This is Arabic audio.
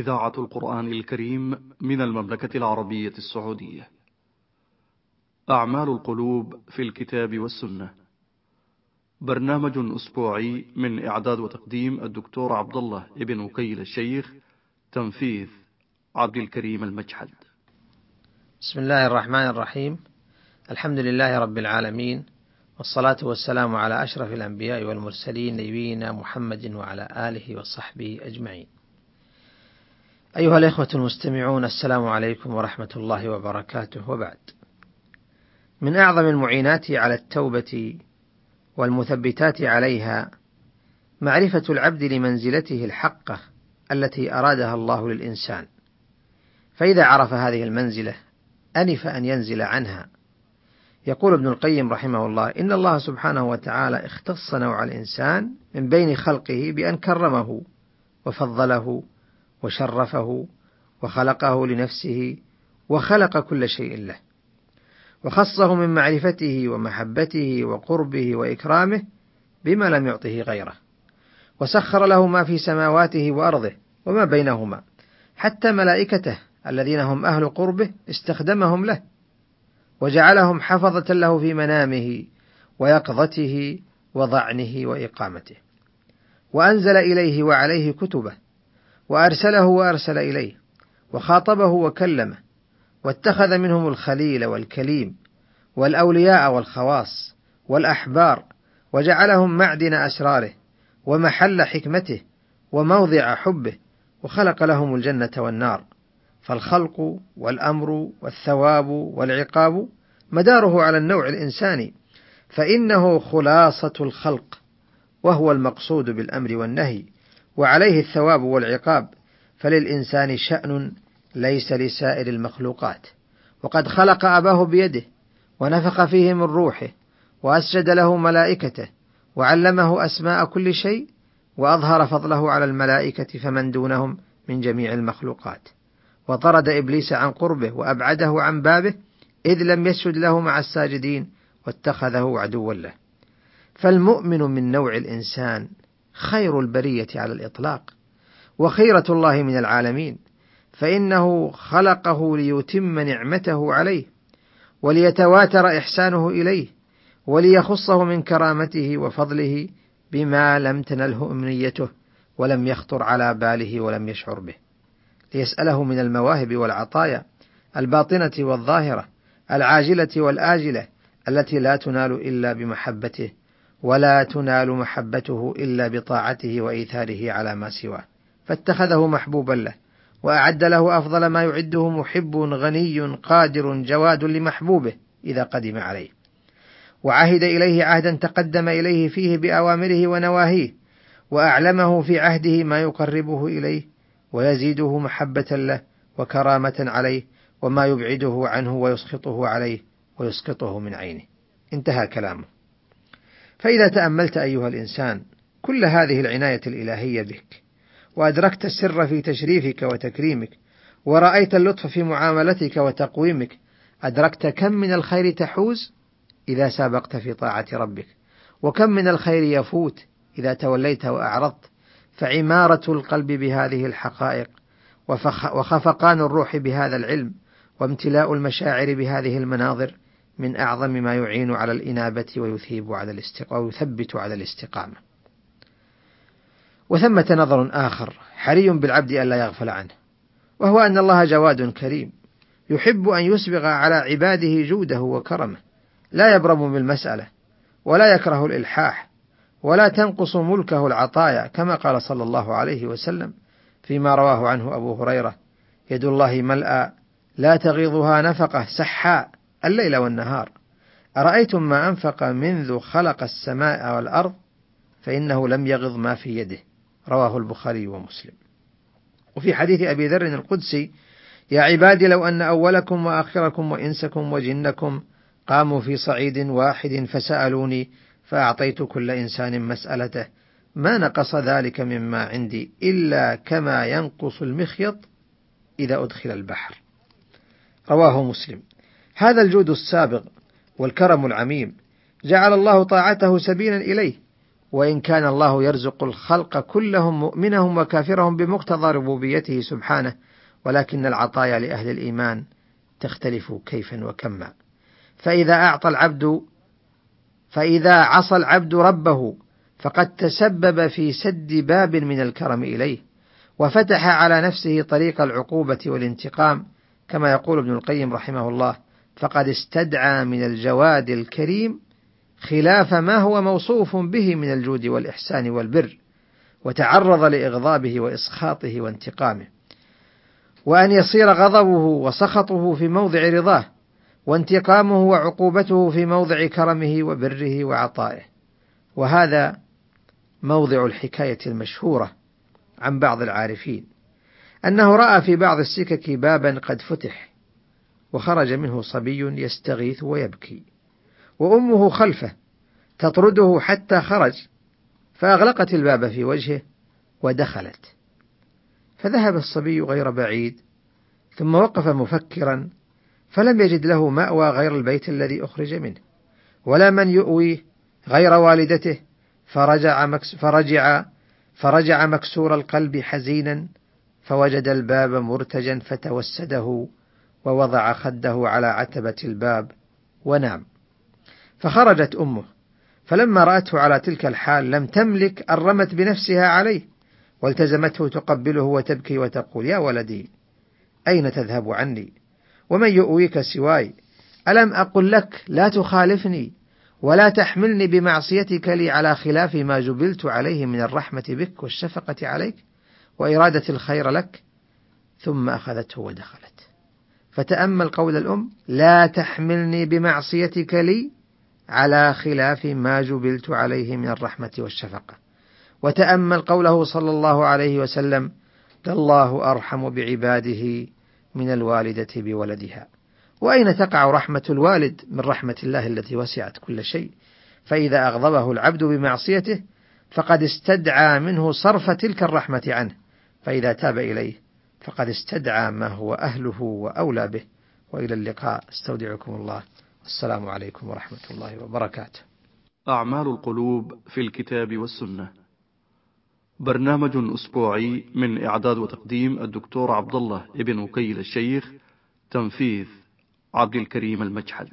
إذاعة القرآن الكريم من المملكة العربية السعودية. أعمال القلوب في الكتاب والسنة. برنامج أسبوعي من إعداد وتقديم الدكتور عبد الله ابن وكيل الشيخ تنفيذ عبد الكريم المجحد. بسم الله الرحمن الرحيم. الحمد لله رب العالمين والصلاة والسلام على أشرف الأنبياء والمرسلين نبينا محمد وعلى آله وصحبه أجمعين. أيها الإخوة المستمعون السلام عليكم ورحمة الله وبركاته وبعد. من أعظم المعينات على التوبة والمثبتات عليها معرفة العبد لمنزلته الحقة التي أرادها الله للإنسان. فإذا عرف هذه المنزلة أنف أن ينزل عنها. يقول ابن القيم رحمه الله: إن الله سبحانه وتعالى اختص نوع الإنسان من بين خلقه بأن كرمه وفضله وشرفه وخلقه لنفسه وخلق كل شيء له وخصه من معرفته ومحبته وقربه وإكرامه بما لم يعطه غيره وسخر له ما في سماواته وأرضه وما بينهما حتى ملائكته الذين هم أهل قربه استخدمهم له وجعلهم حفظة له في منامه ويقظته وضعنه وإقامته وأنزل إليه وعليه كتبه وأرسله وأرسل إليه وخاطبه وكلمه واتخذ منهم الخليل والكليم والأولياء والخواص والأحبار وجعلهم معدن أسراره ومحل حكمته وموضع حبه وخلق لهم الجنة والنار. فالخلق والأمر والثواب والعقاب مداره على النوع الإنساني فإنه خلاصة الخلق وهو المقصود بالأمر والنهي. وعليه الثواب والعقاب فللإنسان شأن ليس لسائر المخلوقات. وقد خلق أباه بيده ونفخ فيه من روحه وأسجد له ملائكته وعلمه أسماء كل شيء وأظهر فضله على الملائكة فمن دونهم من جميع المخلوقات. وطرد إبليس عن قربه وأبعده عن بابه إذ لم يسجد له مع الساجدين واتخذه عدوا له. فالمؤمن من نوع الإنسان خير البرية على الإطلاق وخيرة الله من العالمين فإنه خلقه ليتم نعمته عليه وليتواتر إحسانه إليه وليخصه من كرامته وفضله بما لم تنله أمنيته ولم يخطر على باله ولم يشعر به. ليسأله من المواهب والعطايا الباطنة والظاهرة العاجلة والآجلة التي لا تنال إلا بمحبته ولا تنال محبته إلا بطاعته وإيثاره على ما سواه. فاتخذه محبوبا له وأعد له أفضل ما يعده محب غني قادر جواد لمحبوبه إذا قدم عليه. وعهد إليه عهدا تقدم إليه فيه بأوامره ونواهيه وأعلمه في عهده ما يقربه إليه ويزيده محبة له وكرامة عليه وما يبعده عنه ويسخطه عليه ويسقطه من عينه. انتهى كلامه. فإذا تأملت أيها الإنسان كل هذه العناية الإلهية بك، وأدركت السر في تشريفك وتكريمك، ورأيت اللطف في معاملتك وتقويمك، أدركت كم من الخير تحوز إذا سابقت في طاعة ربك، وكم من الخير يفوت إذا توليت وأعرضت، فعمارة القلب بهذه الحقائق، وخفقان الروح بهذا العلم، وامتلاء المشاعر بهذه المناظر، من أعظم ما يعين على الإنابة ويثيب على الاستقامة ويثبت على الاستقامة. وثمة نظر آخر حري بالعبد ألا يغفل عنه، وهو أن الله جواد كريم، يحب أن يسبغ على عباده جوده وكرمه، لا يبرم بالمسألة، ولا يكره الإلحاح، ولا تنقص ملكه العطايا، كما قال صلى الله عليه وسلم فيما رواه عنه أبو هريرة: يد الله ملأى لا تغيضها نفقة سحاء الليل والنهار. أرأيتم ما أنفق منذ خلق السماء والأرض؟ فإنه لم يغض ما في يده. رواه البخاري ومسلم. وفي حديث أبي ذر القدسي يا عبادي لو أن أولكم وآخركم وإنسكم وجنكم قاموا في صعيد واحد فسألوني فأعطيت كل إنسان مسألته. ما نقص ذلك مما عندي إلا كما ينقص المخيط إذا أدخل البحر. رواه مسلم. هذا الجود السابق والكرم العميم جعل الله طاعته سبيلا إليه وإن كان الله يرزق الخلق كلهم مؤمنهم وكافرهم بمقتضى ربوبيته سبحانه ولكن العطايا لأهل الإيمان تختلف كيفا وكما. فإذا أعطى العبد فإذا عصى العبد ربه فقد تسبب في سد باب من الكرم إليه وفتح على نفسه طريق العقوبة والانتقام كما يقول ابن القيم رحمه الله فقد استدعى من الجواد الكريم خلاف ما هو موصوف به من الجود والإحسان والبر وتعرض لإغضابه وإسخاطه وانتقامه. وأن يصير غضبه وسخطه في موضع رضاه وانتقامه وعقوبته في موضع كرمه وبره وعطائه. وهذا موضع الحكاية المشهورة عن بعض العارفين. أنه رأى في بعض السكك بابا قد فتح. وخرج منه صبي يستغيث ويبكي. وأمه خلفه تطرده حتى خرج فأغلقت الباب في وجهه ودخلت. فذهب الصبي غير بعيد ثم وقف مفكرا فلم يجد له مأوى غير البيت الذي أخرج منه ولا من يؤوي غير والدته فرجع مكس فرجع فرجع مكسور القلب حزينا فوجد الباب مرتجا فتوسده ووضع خده على عتبة الباب ونام. فخرجت أمه فلما رأته على تلك الحال لم تملك أن رمت بنفسها عليه والتزمته تقبله وتبكي وتقول يا ولدي أين تذهب عني؟ ومن يؤويك سواي؟ ألم أقل لك لا تخالفني ولا تحملني بمعصيتك لي على خلاف ما جبلت عليه من الرحمة بك والشفقة عليك وإرادة الخير لك؟ ثم أخذته ودخلت. فتأمل قول الأم لا تحملني بمعصيتك لي على خلاف ما جبلت عليه من الرحمة والشفقة. وتأمل قوله صلى الله عليه وسلم الله أرحم بعباده من الوالدة بولدها. وأين تقع رحمة الوالد؟ من رحمة الله التي وسعت كل شيء. فإذا أغضبه العبد بمعصيته فقد استدعى منه صرف تلك الرحمة عنه. فإذا تاب إليه فقد استدعى ما هو أهله وأولى به. وإلى اللقاء. استودعكم الله. السلام عليكم ورحمة الله وبركاته. أعمال القلوب في الكتاب والسنة. برنامج أسبوعي من إعداد وتقديم الدكتور عبد الله ابن وكيل الشيخ تنفيذ عبد الكريم المجحد.